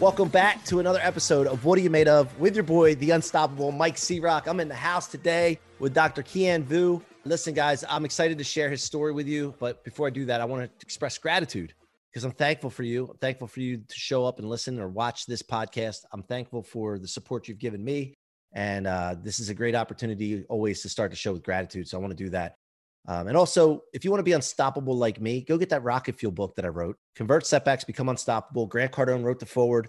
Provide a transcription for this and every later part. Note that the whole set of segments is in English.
Welcome back to another episode of What Are You Made Of with your boy, the unstoppable Mike C-Roc. I'm in the house today with Dr. Kien Vuu. Listen, guys, I'm excited to share his story with you. But before I do that, I want to express gratitude because I'm thankful for you. I'm thankful for you to show up and listen or watch this podcast. I'm thankful for the support you've given me. And uh, this is a great opportunity always to start the show with gratitude. So I want to do that. Um, and also, if you want to be unstoppable like me, go get that Rocket Fuel book that I wrote. Convert setbacks, become unstoppable. Grant Cardone wrote the forward.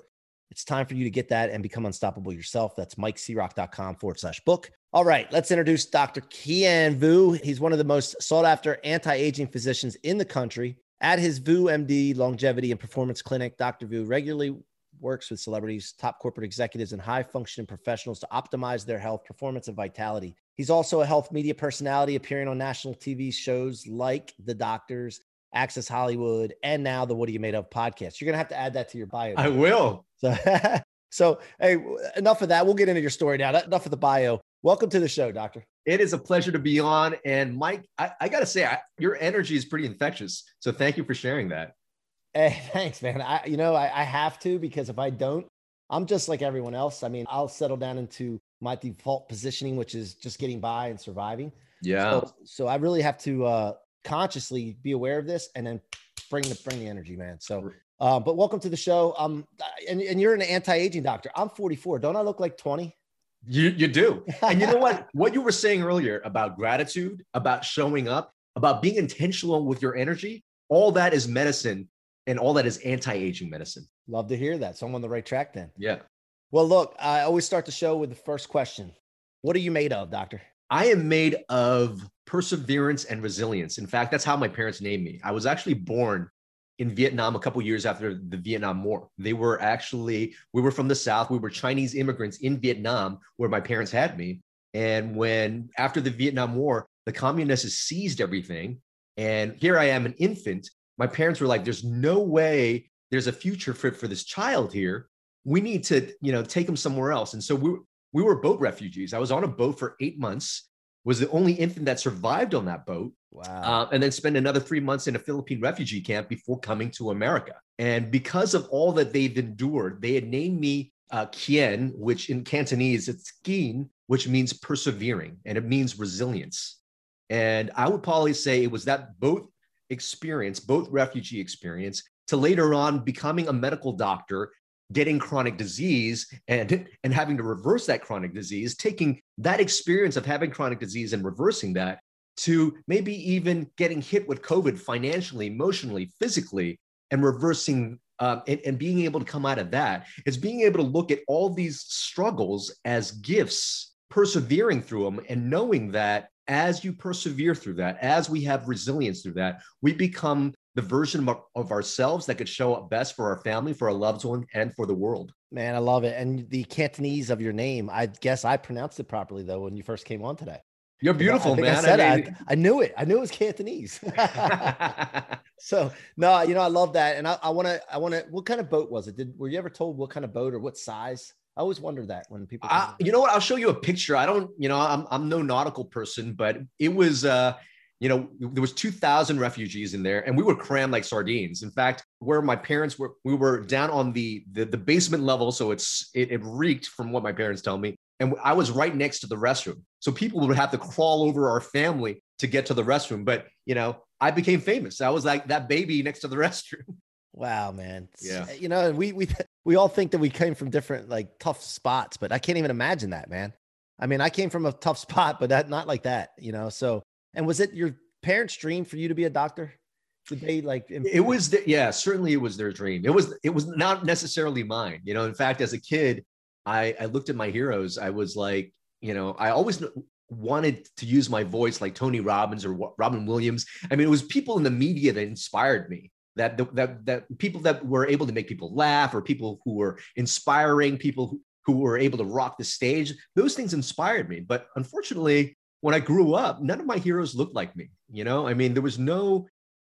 It's time for you to get that and become unstoppable yourself. That's mikecroc.com forward slash book. All right, let's introduce Dr. Kien Vuu. He's one of the most sought after anti aging physicians in the country. At his Vuu MD Longevity and Performance Clinic, Dr. Vuu regularly works with celebrities, top corporate executives, and high functioning professionals to optimize their health, performance, and vitality. He's also a health media personality appearing on national TV shows like The Doctors, Access Hollywood, and now the What Are You Made Of podcast. You're going to have to add that to your bio. I will. So, so hey, enough of that. We'll get into your story now. Enough of the bio. Welcome to the show, Doctor. It is a pleasure to be on. And Mike, I, I got to say, I, your energy is pretty infectious. So thank you for sharing that. Hey, thanks, man. I, you know, I, I have to because if I don't, I'm just like everyone else. I mean, I'll settle down into my default positioning, which is just getting by and surviving. Yeah. So, so I really have to uh, consciously be aware of this and then bring the bring the energy, man. So, uh, but welcome to the show. Um, and, and you're an anti-aging doctor. I'm 44. Don't I look like 20? You you do. And you know what? what you were saying earlier about gratitude, about showing up, about being intentional with your energy, all that is medicine and all that is anti-aging medicine. Love to hear that. So I'm on the right track then. Yeah. Well, look, I always start the show with the first question. What are you made of, doctor? I am made of perseverance and resilience. In fact, that's how my parents named me. I was actually born in Vietnam a couple years after the Vietnam War. They were actually, we were from the South. We were Chinese immigrants in Vietnam where my parents had me. And when, after the Vietnam War, the communists seized everything. And here I am, an infant. My parents were like, there's no way there's a future for, for this child here. We need to, you know, take them somewhere else. And so we, we were boat refugees. I was on a boat for eight months, was the only infant that survived on that boat. Wow. Uh, and then spent another three months in a Philippine refugee camp before coming to America. And because of all that they've endured, they had named me uh, Kien, which in Cantonese it's Kien, which means persevering and it means resilience. And I would probably say it was that boat experience, both refugee experience, to later on becoming a medical doctor getting chronic disease and and having to reverse that chronic disease taking that experience of having chronic disease and reversing that to maybe even getting hit with covid financially emotionally physically and reversing um, and, and being able to come out of that is being able to look at all these struggles as gifts persevering through them and knowing that as you persevere through that as we have resilience through that we become the version of, of ourselves that could show up best for our family, for our loved one, and for the world. Man, I love it. And the Cantonese of your name, I guess I pronounced it properly though when you first came on today. You're beautiful, I, I man. I, said I, mean... I, knew it. I knew it was Cantonese. so no, you know, I love that. And I want to, I want to, what kind of boat was it? Did, were you ever told what kind of boat or what size? I always wonder that when people, you know what, I'll show you a picture. I don't, you know, I'm, I'm no nautical person, but it was, uh, you know there was 2000 refugees in there and we were crammed like sardines. In fact where my parents were we were down on the the, the basement level so it's it, it reeked from what my parents tell me and i was right next to the restroom. So people would have to crawl over our family to get to the restroom but you know i became famous. I was like that baby next to the restroom. Wow man. Yeah. Eh, you know we we we all think that we came from different like tough spots but i can't even imagine that man. I mean i came from a tough spot but that not like that you know? So and was it your parents' dream for you to be a doctor? Did they like? It was, the, yeah, certainly it was their dream. It was, it was not necessarily mine. You know, in fact, as a kid, I, I looked at my heroes. I was like, you know, I always wanted to use my voice like Tony Robbins or Robin Williams. I mean, it was people in the media that inspired me. That that that people that were able to make people laugh, or people who were inspiring, people who, who were able to rock the stage. Those things inspired me. But unfortunately, when I grew up, none of my heroes looked like me. You know, I mean, there was no,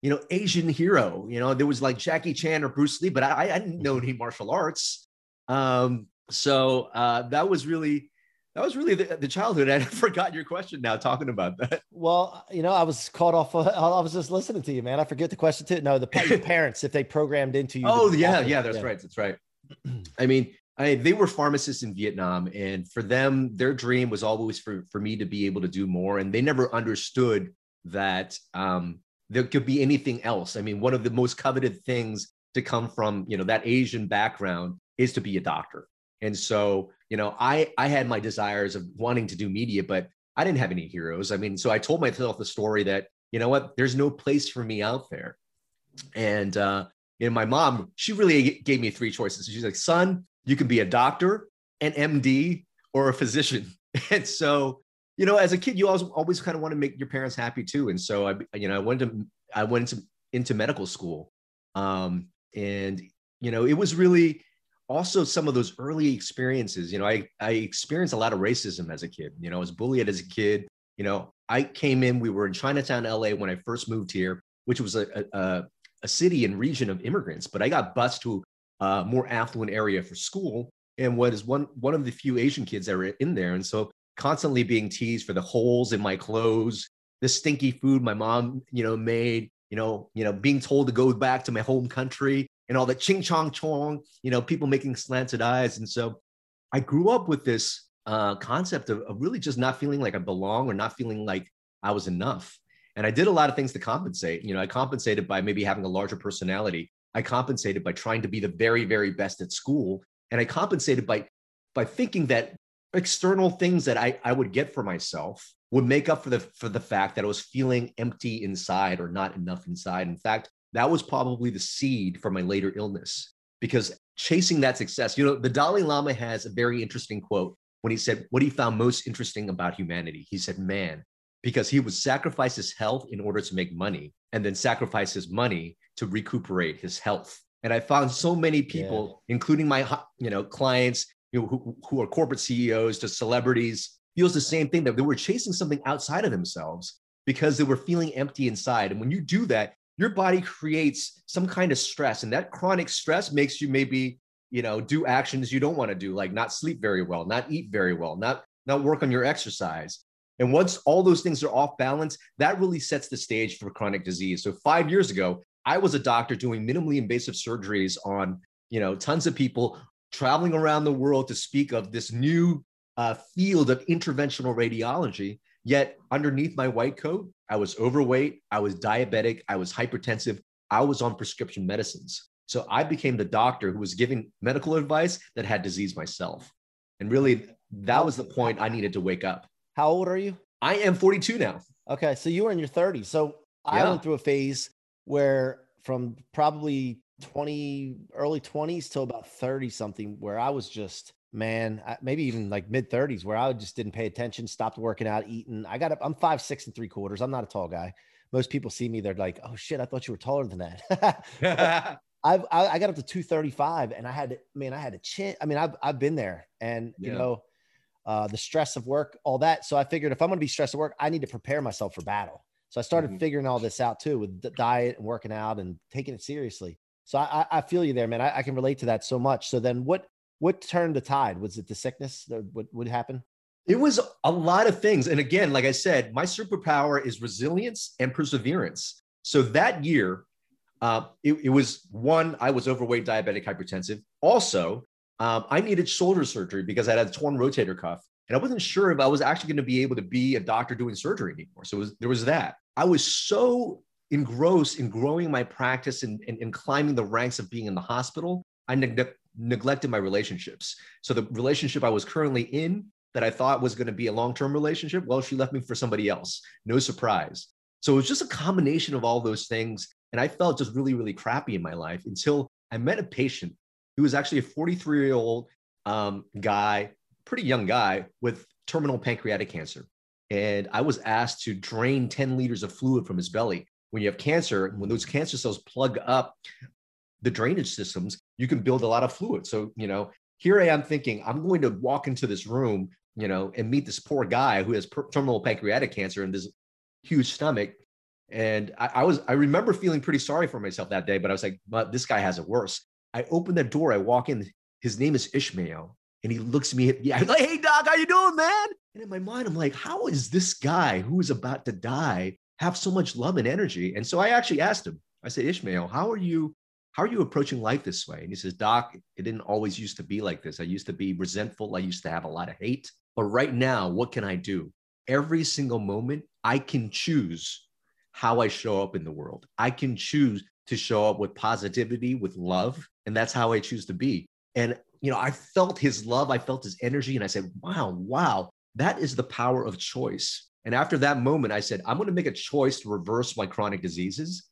you know, Asian hero. You know, there was like Jackie Chan or Bruce Lee, but I, I didn't know any martial arts. Um, so uh, that was really that was really the, the childhood. I forgot your question now talking about that. Well, you know, I was caught off. I was just listening to you, man. I forget the question too. No, the parents, if they programmed into you. Oh, yeah. Yeah. That's yeah. right. That's right. I mean, I, they were pharmacists in Vietnam, and for them, their dream was always for, for me to be able to do more. And they never understood that um, there could be anything else. I mean, one of the most coveted things to come from, you know, that Asian background is to be a doctor. And so, you know, I I had my desires of wanting to do media, but I didn't have any heroes. I mean, so I told myself the story that, you know what, there's no place for me out there. And uh, you know, my mom, she really gave me three choices. She's like, son, you can be a doctor, an MD, or a physician. And so, you know, as a kid, you always always kind of want to make your parents happy too. And so I, you know, I went to I went into into medical school. Um, and you know, it was really also some of those early experiences. You know, I I experienced a lot of racism as a kid. You know, I was bullied as a kid. You know, I came in. We were in Chinatown, LA, when I first moved here, which was a a, a city and region of immigrants. But I got bused to a more affluent area for school, and what is one one of the few Asian kids that were in there, and so constantly being teased for the holes in my clothes, the stinky food my mom, you know, made. You know, you know, being told to go back to my home country and all the ching chong chong, you know, people making slanted eyes. And so I grew up with this uh, concept of, of really just not feeling like I belong or not feeling like I was enough. And I did a lot of things to compensate. You know, I compensated by maybe having a larger personality. I compensated by trying to be the very, very best at school. And I compensated by by thinking that external things that I, I would get for myself would make up for the for the fact that I was feeling empty inside or not enough inside. In fact, that was probably the seed for my later illness because chasing that success, you know, the Dalai Lama has a very interesting quote when he said what he found most interesting about humanity. He said, man, because he would sacrifice his health in order to make money and then sacrifice his money to recuperate his health. And I found so many people, yeah. including my you know clients, you know, who, who are corporate CEOs to celebrities, feels the same thing that they were chasing something outside of themselves because they were feeling empty inside. And when you do that, your body creates some kind of stress and that chronic stress makes you maybe you know do actions you don't want to do like not sleep very well not eat very well not not work on your exercise and once all those things are off balance that really sets the stage for chronic disease so 5 years ago i was a doctor doing minimally invasive surgeries on you know tons of people traveling around the world to speak of this new uh, field of interventional radiology Yet underneath my white coat, I was overweight, I was diabetic, I was hypertensive, I was on prescription medicines. So I became the doctor who was giving medical advice that had disease myself. And really, that was the point I needed to wake up. How old are you? I am 42 now. Okay. So you were in your 30s. So I went through a phase where from probably 20, early 20s till about 30 something, where I was just man, maybe even like mid 30s, where I just didn't pay attention, stopped working out, eating. I got up, I'm five, six and three quarters. I'm not a tall guy. Most people see me, they're like, oh shit, I thought you were taller than that. I've, I, I got up to 235 and I had, to, man, I had a chin. I mean, I've, I've been there and, yeah. you know, uh, the stress of work, all that. So I figured if I'm going to be stressed at work, I need to prepare myself for battle. So I started mm-hmm. figuring all this out too with the diet and working out and taking it seriously. So I, I feel you there, man. I, I, can relate to that so much. So then what what turned the tide? Was it the sickness? What would happen? It was a lot of things. And again, like I said, my superpower is resilience and perseverance. So that year, uh, it, it, was one, I was overweight, diabetic, hypertensive. Also, um, I needed shoulder surgery because I had a torn rotator cuff. And I wasn't sure if I was actually going to be able to be a doctor doing surgery anymore. So was, there was that. I was so engrossed in growing my practice and, and, and climbing the ranks of being in the hospital. I neg- neglected my relationships. So the relationship I was currently in that I thought was going to be a long-term relationship, well, she left me for somebody else. No surprise. So it was just a combination of all those things And I felt just really, really crappy in my life until I met a patient who was actually a 43 year old um, guy, pretty young guy with terminal pancreatic cancer. And I was asked to drain 10 liters of fluid from his belly. When you have cancer, when those cancer cells plug up the drainage systems, you can build a lot of fluid. So, you know, here I am thinking, I'm going to walk into this room, you know, and meet this poor guy who has terminal pancreatic cancer and this huge stomach. And I, I, was, I remember feeling pretty sorry for myself that day, but I was like, but this guy has it worse. I open the door, I walk in, his name is Ishmael. And he looks at me, yeah, like, hey doc, how you doing, man? And in my mind, I'm like, how is this guy who is about to die have so much love and energy? And so I actually asked him, I said, Ishmael, how are you? How are you approaching life this way? And he says, Doc, it didn't always used to be like this. I used to be resentful. I used to have a lot of hate. But right now, what can I do? Every single moment, I can choose how I show up in the world. I can choose to show up with positivity, with love. And that's how I choose to be. And, you know, I felt his love, I felt his energy, and I said, wow, wow, that is the power of choice. And after that moment, I said, I'm going to make a choice to reverse my chronic diseases.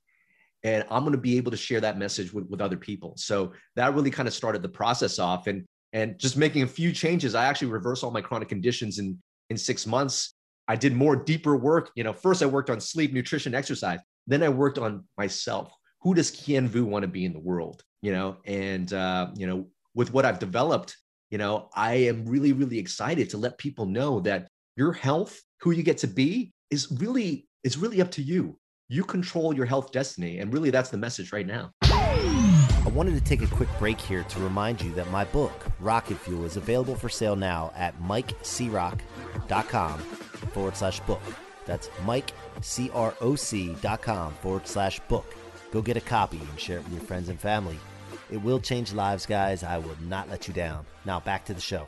And I'm going to be able to share that message with, with other people. So that really kind of started the process off. And, and just making a few changes, I actually reversed all my chronic conditions in, in six months. I did more deeper work. You know, first I worked on sleep, nutrition, exercise. Then I worked on myself. Who does Kien Vuu want to be in the world? You know, and uh, you know, with what I've developed, you know, I am really, really excited to let people know that your health, who you get to be, is really is really up to you. You control your health destiny, and really, that's the message right now. I wanted to take a quick break here to remind you that my book, Rocket Fuel, is available for sale now at mikecroc.com forward slash book. That's mikecroc.com forward slash book. Go get a copy and share it with your friends and family. It will change lives, guys. I will not let you down. Now, back to the show.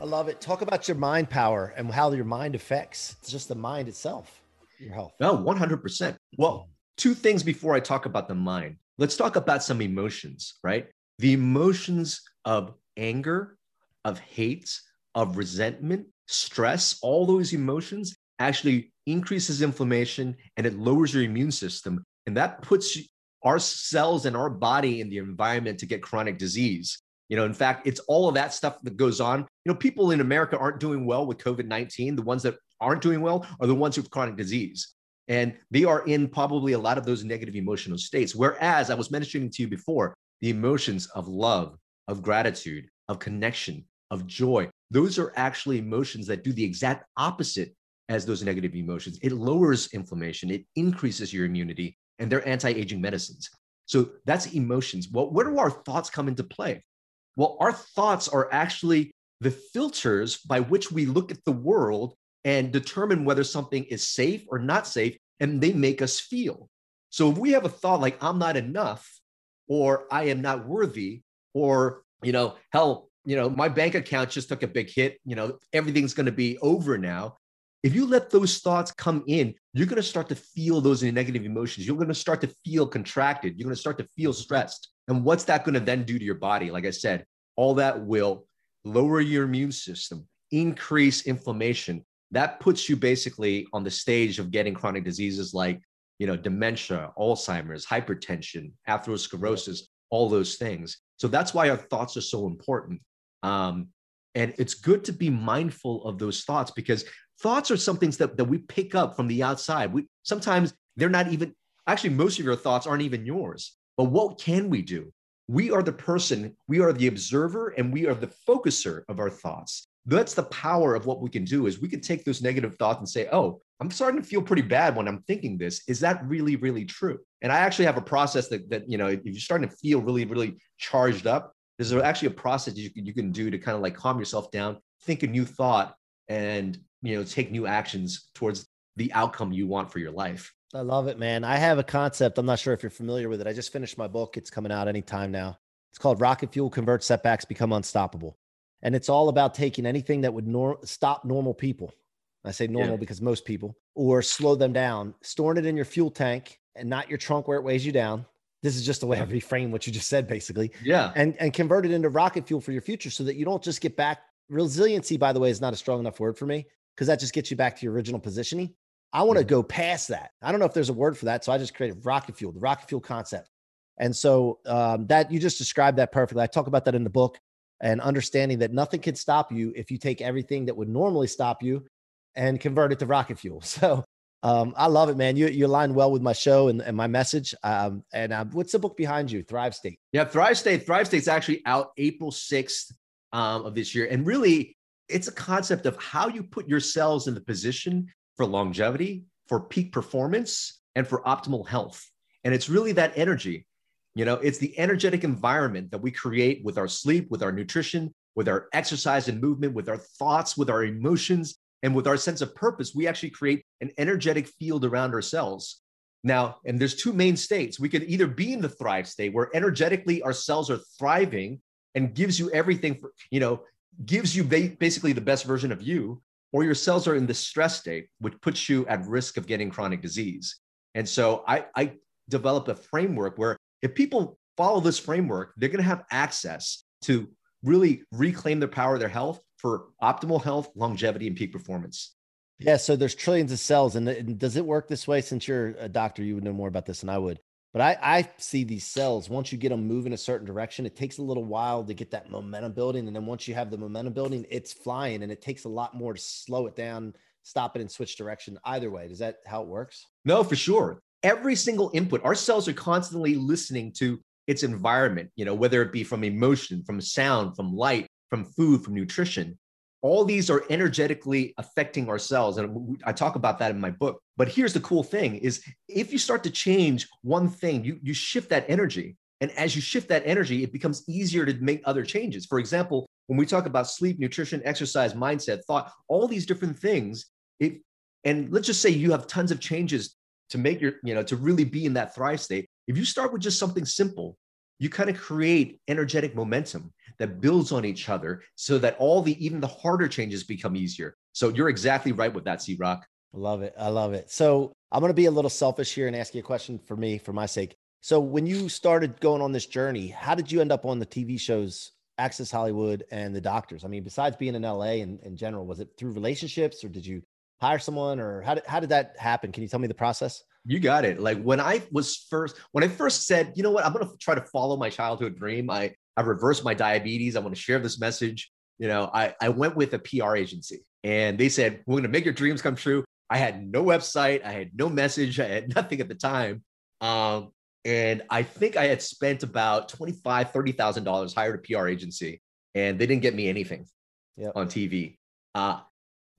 I love it. Talk about your mind power and how your mind affects just the mind itself, your health. No, 100%. Well, two things before I talk about the mind. Let's talk about some emotions, right? The emotions of anger, of hate, of resentment, stress, all those emotions actually increases inflammation and it lowers your immune system. And that puts our cells and our body in the environment to get chronic disease. You know, in fact, it's all of that stuff that goes on. You know, people in America aren't doing well with COVID 19. The ones that aren't doing well are the ones who have chronic disease. And they are in probably a lot of those negative emotional states. Whereas I was mentioning to you before, the emotions of love, of gratitude, of connection, of joy, those are actually emotions that do the exact opposite as those negative emotions. It lowers inflammation, it increases your immunity, and they're anti-aging medicines. So that's emotions. Well, where do our thoughts come into play? Well, our thoughts are actually the filters by which we look at the world and determine whether something is safe or not safe, and they make us feel. So if we have a thought like I'm not enough, or I am not worthy, or you know, hell, you know, my bank account just took a big hit, you know, everything's going to be over now if you let those thoughts come in, you're going to start to feel those negative emotions. You're going to start to feel contracted. You're going to start to feel stressed. And what's that going to then do to your body? Like I said, all that will lower your immune system, increase inflammation. That puts you basically on the stage of getting chronic diseases like, you know, dementia, Alzheimer's, hypertension, atherosclerosis, all those things. So that's why our thoughts are so important. Um, and it's good to be mindful of those thoughts because thoughts are some things that, that we pick up from the outside. We sometimes they're not even actually most of your thoughts aren't even yours. But what can we do? We are the person, we are the observer, and we are the focuser of our thoughts. That's the power of what we can do is we can take those negative thoughts and say, oh, I'm starting to feel pretty bad when I'm thinking this. Is that really, really true? And I actually have a process that, that you know, if you're starting to feel really, really charged up, there's actually a process you can, you can do to kind of like calm yourself down, think a new thought, and you know take new actions towards the outcome you want for your life. I love it man. I have a concept. I'm not sure if you're familiar with it. I just finished my book. It's coming out anytime now. It's called rocket fuel convert setbacks become unstoppable. And it's all about taking anything that would nor- stop normal people. I say normal yeah. because most people or slow them down. Storing it in your fuel tank and not your trunk where it weighs you down. This is just the way I reframe what you just said, basically. Yeah. And and convert it into rocket fuel for your future so that you don't just get back. Resiliency, by the way, is not a strong enough word for me because that just gets you back to your original positioning. I want to go past that. I don't know if there's a word for that. So I just created rocket fuel, the rocket fuel concept. And so um, that you just described that perfectly. I talk about that in the book and understanding that nothing can stop you if you take everything that would normally stop you and convert it to rocket fuel. So um, I love it, man. You you align well with my show and, and my message. Um, and uh, what's the book behind you, Thrive State? Yeah, Thrive State. Thrive State's actually out April 6th um, of this year. And really, it's a concept of how you put yourselves in the position for longevity, for peak performance, and for optimal health. And it's really that energy. You know, it's the energetic environment that we create with our sleep, with our nutrition, with our exercise and movement, with our thoughts, with our emotions, and with our sense of purpose. We actually create an energetic field around ourselves. Now, and there's two main states. We could either be in the thrive state where energetically our cells are thriving and gives you everything for, you know, gives you basically the best version of you, or your cells are in the stress state, which puts you at risk of getting chronic disease. And so I, I develop a framework where if people follow this framework, they're going to have access to really reclaim their power, their health for optimal health, longevity, and peak performance. Yeah. So there's trillions of cells. And does it work this way? Since you're a doctor, you would know more about this than I would. But I, I see these cells, once you get them moving a certain direction, it takes a little while to get that momentum building. And then once you have the momentum building, it's flying and it takes a lot more to slow it down, stop it, and switch direction either way. Is that how it works? No, for sure every single input our cells are constantly listening to its environment you know whether it be from emotion from sound from light from food from nutrition all these are energetically affecting our cells. And i talk about that in my book. But here's the cool thing is if you start to change one thing you, you shift that energy. And as you shift that energy it becomes easier to make other changes. For example when we talk about sleep nutrition exercise mindset thought all these different things it and let's just say you have tons of changes to make your, you know, to really be in that thrive state, if you start with just something simple, you kind of create energetic momentum that builds on each other so that all the even the harder changes become easier. So you're exactly right with that, C Rock. Love it. I love it. So I'm going to be a little selfish here and ask you a question for me, for my sake. So when you started going on this journey, how did you end up on the TV shows Access Hollywood and The Doctors? I mean, besides being in LA in general, was it through relationships or did you hire someone or how did, how did that happen? Can you tell me the process? You got it. Like when I was first, when I first said, you know what, I'm going to try to follow my childhood dream. I, I reversed my diabetes. I want to share this message. You know, I, I went with a PR agency and they said, we're going to make your dreams come true. I had no website. I had no message. I had nothing at the time. Um, and I think I had spent about $25,000, $30,000, hired a PR agency and they didn't get me anything yep. on TV. Uh,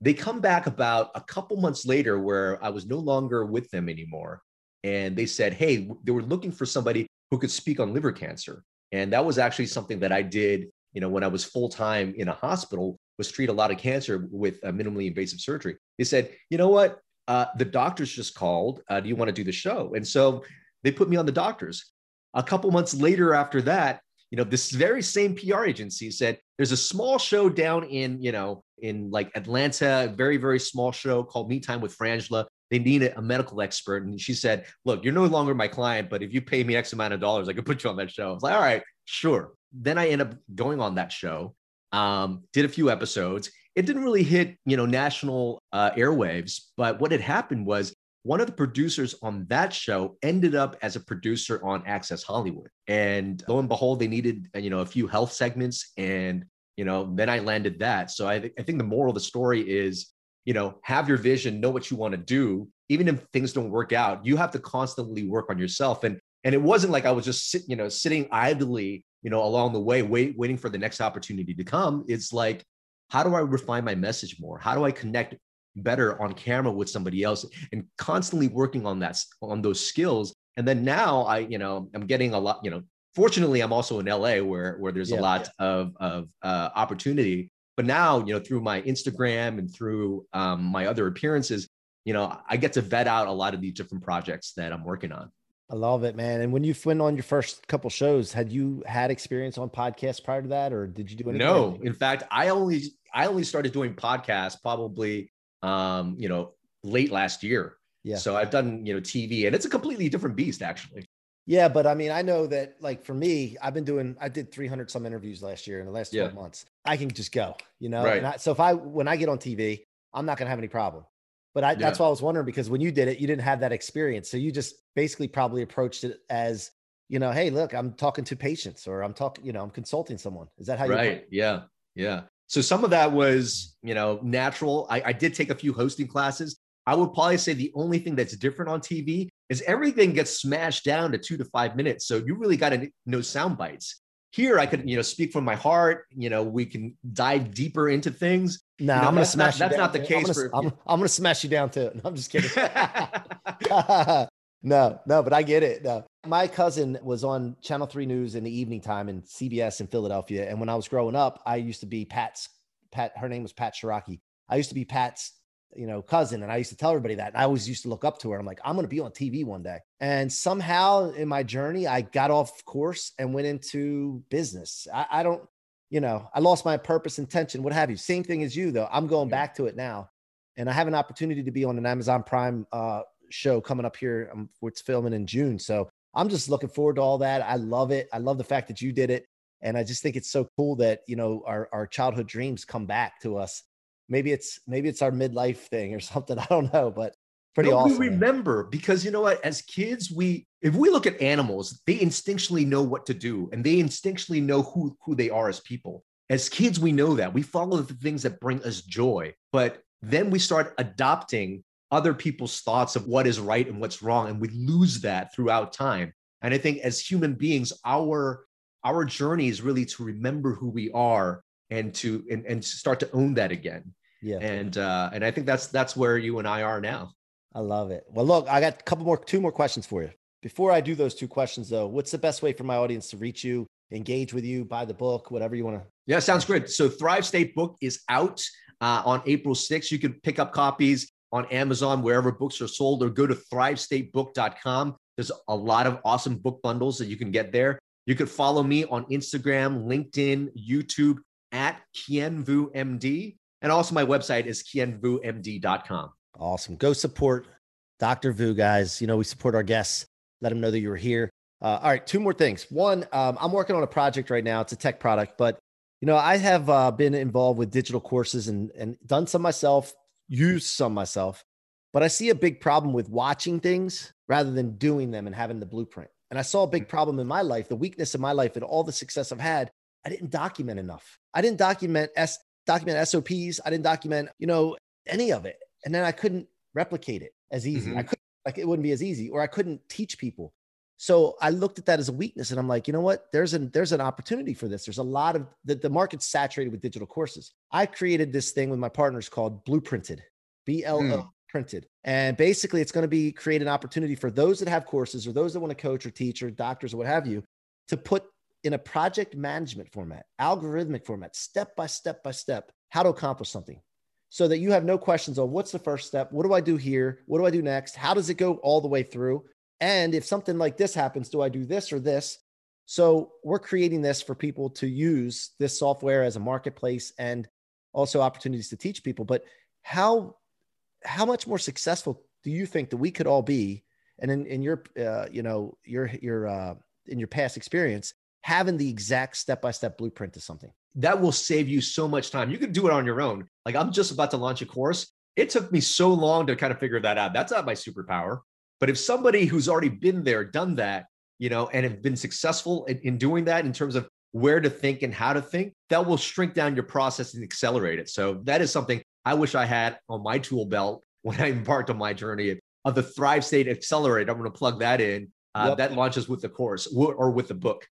they come back about a couple months later where I was no longer with them anymore. And they said, hey, they were looking for somebody who could speak on liver cancer. And that was actually something that I did, you know, when I was full time in a hospital, was treat a lot of cancer with minimally invasive surgery. They said, you know what? Uh, the doctors just called. Uh, do you want to do the show? And so they put me on the doctors. A couple months later after that, you know, this very same PR agency said there's a small show down in, you know, in like Atlanta, very, very small show called Me Time with Frangela. They needed a, medical expert. And she said, Look, you're no longer my client, but if you pay me X amount of dollars, I could put you on that show. I was like, All right, sure. Then I end up going on that show, um, did a few episodes. It didn't really hit, you know, national uh, airwaves, but what had happened was one of the producers on that show ended up as a producer on Access Hollywood. And lo and behold, they needed, you know, a few health segments. And, you know, then I landed that. So I, th- I think the moral of the story is, you know, have your vision, know what you want to do. Even if things don't work out, you have to constantly work on yourself. And and it wasn't like I was just sit, you know, sitting idly, you know, along the way, wait, waiting for the next opportunity to come. It's like, how do I refine my message more? How do I connect better on camera with somebody else and constantly working on that on those skills and then now i you know i'm getting a lot you know fortunately i'm also in la where where there's yeah, a lot yeah. of of uh, opportunity but now you know through my instagram and through um, my other appearances you know i get to vet out a lot of these different projects that i'm working on I love it, man. And when you went on your first couple shows, had you had experience on podcasts prior to that, or did you do anything? No, in fact, I only I only started doing podcasts probably um, you know, late last year. Yeah. So I've done, you know, TV and it's a completely different beast actually. Yeah, but I mean, I know that like for me, I've been doing I did 300 some interviews last year in the last 12 yeah. months. I can just go, you know. Right. I, so if I when I get on TV, I'm not going to have any problem. But I, that's why I was wondering because when you did it, you didn't have that experience. So you just basically probably approached it as, you know, hey, look, I'm talking to patients or I'm talking, you know, I'm consulting someone. Is that how you right yeah yeah so some of that was you know natural I, I did take a few hosting classes i would probably say the only thing that's different on tv is everything gets smashed down to two to five minutes so you really got to know sound bites here i could you know speak from my heart you know we can dive deeper into things No, You know, I'm gonna that's not- smash. you that's down not the case I'm gonna, I'm, I'm gonna smash you down too. No, I'm just kidding. no, no, but I get it. No. My cousin was on Channel 3 News in the evening time in CBS in Philadelphia. And when I was growing up, I used to be Pat's Pat, her name was Pat Ciarrocchi. I used to be Pat's, you know, cousin. And I used to tell everybody that. And I always used to look up to her. I'm like, I'm gonna be on TV one day. And somehow in my journey, I got off course and went into business. I, I don't, you know, I lost my purpose, intention, what have you. Same thing as you, though. I'm going Yeah. back to it now. And I have an opportunity to be on an Amazon Prime uh, show coming up here. Um, it's filming in June. So I'm just looking forward to all that. I love it. I love the fact that you did it. And I just think it's so cool that, you know, our, our childhood dreams come back to us. Maybe it's maybe it's our midlife thing or something. I don't know, but pretty No, awesome. We remember because you know what? As kids, we if we look at animals, they instinctually know what to do and they instinctually know who who they are as people. As kids, we know that we follow the things that bring us joy, but then we start adopting other people's thoughts of what is right and what's wrong, and we lose that throughout time. And I think as human beings, our our journey is really to remember who we are and to and, and start to own that again. Yeah. And uh, and I think that's that's where you and I are now. I love it. Well, look, I got a couple more, two more questions for you. Before I do those two questions, though, what's the best way for my audience to reach you, engage with you, buy the book, whatever you want to? Yeah, sounds great. So Thrive State book is out uh, on April 6th. You can pick up copies on Amazon, wherever books are sold, or go to thrivestatebook.com. There's a lot of awesome book bundles that you can get there. You could follow me on Instagram, LinkedIn, YouTube at KienVuuMD. And also my website is kienvuumd.com. Awesome. Go support Dr. Vuu, guys. You know, we support our guests. Let them know that you were here. Uh, all right, two more things. One, um, I'm working on a project right now. It's a tech product, but you know, I have uh, been involved with digital courses and and done some myself, used some myself. But I see a big problem with watching things rather than doing them and having the blueprint. And I saw a big problem in my life, the weakness in my life, and all the success I've had. I didn't document enough. I didn't document S document SOPs. I didn't document, you know, any of it. And then I couldn't replicate it as easy. Mhm. I couldn't like it wouldn't be as easy, or I couldn't teach people. So I looked at that as a weakness, and I'm like, you know what? There's an there's an opportunity for this. There's a lot of the, the market's saturated with digital courses. I created this thing with my partners called Blueprinted, B L O printed, and basically it's going to be create an opportunity for those that have courses or those that want to coach or teach or doctors or what have you to put in a project management format, algorithmic format, step by step by step, how to accomplish something so that you have no questions on what's the first step? What do I do here? What do I do next? How does it go all the way through? And if something like this happens, do I do this or this? So we're creating this for people to use this software as a marketplace and also opportunities to teach people. But how how much more successful do you think that we could all be? And in, in your uh, you know your your uh, in your past experience, having the exact step by step blueprint to something. that will save you so much time. You can do it on your own. Like I'm just about to launch a course. It took me so long to kind of figure that out. That's not my superpower. But if somebody who's already been there, done that, you know, and have been successful in, in doing that in terms of where to think and how to think, that will shrink down your process and accelerate it. So that is something I wish I had on my tool belt when I embarked on my journey of the Thrive State Accelerator. I'm going to plug that in. Uh, Yep. That launches with the course or with the book.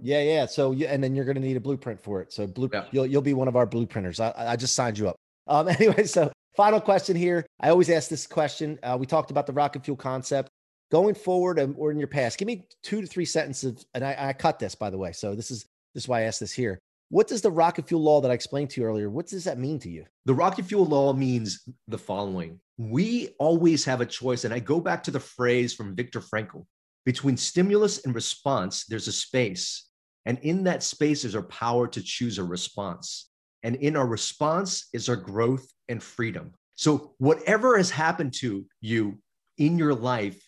Yeah, yeah. So you, and then you're going to need a blueprint for it. So blue, Yeah. you'll you'll be one of our blueprinters. I, I just signed you up. Um, anyway, so final question here. I always ask this question. Uh, we talked about the rocket fuel concept going forward and, or in your past. Give me two to three sentences, and I, I cut this by the way. So this is this is why I asked this here. What does the rocket fuel law that I explained to you earlier? What does that mean to you? The rocket fuel law means the following we always have a choice. And I go back to the phrase from Viktor Frankl between stimulus and response, there's a space. And in that space is our power to choose a response. And in our response is our growth and freedom. So, whatever has happened to you in your life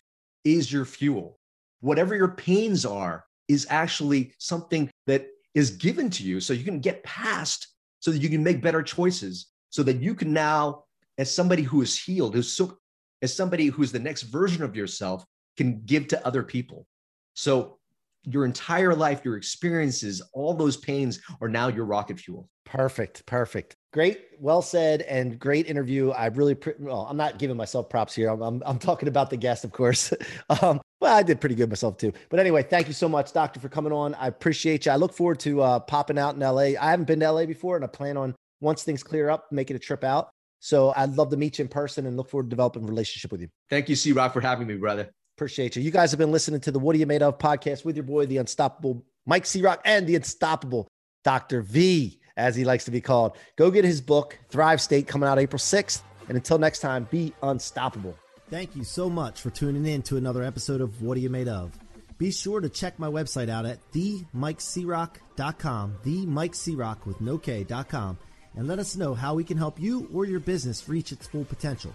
is your fuel. Whatever your pains are is actually something that is given to you so you can get past, so that you can make better choices, so that you can now as somebody who is healed, who's so, as somebody who's the next version of yourself can give to other people. So your entire life, your experiences, all those pains are now your rocket fuel. Perfect. Perfect. Great. Well said and great interview. I really, well, I'm not giving myself props here. I'm, I'm, I'm talking about the guest, of course. um, well, I did pretty good myself too. But anyway, thank you so much, Doctor, for coming on. I appreciate you. I look forward to uh, popping out in LA. I haven't been to LA before, and I plan on once things clear up, making a trip out. So I'd love to meet you in person and look forward to developing a relationship with you. Thank you, C Rock, for having me, brother. Appreciate you. You guys have been listening to the What Are You Made Of podcast with your boy, the unstoppable Mike C Rock and the unstoppable Dr. V, as he likes to be called. Go get his book, Thrive State, coming out April 6th. And until next time, be unstoppable. Thank you so much for tuning in to another episode of What Are You Made Of? Be sure to check my website out at themikecroc.com, themikecroc with no K.com, and let us know how we can help you or your business reach its full potential.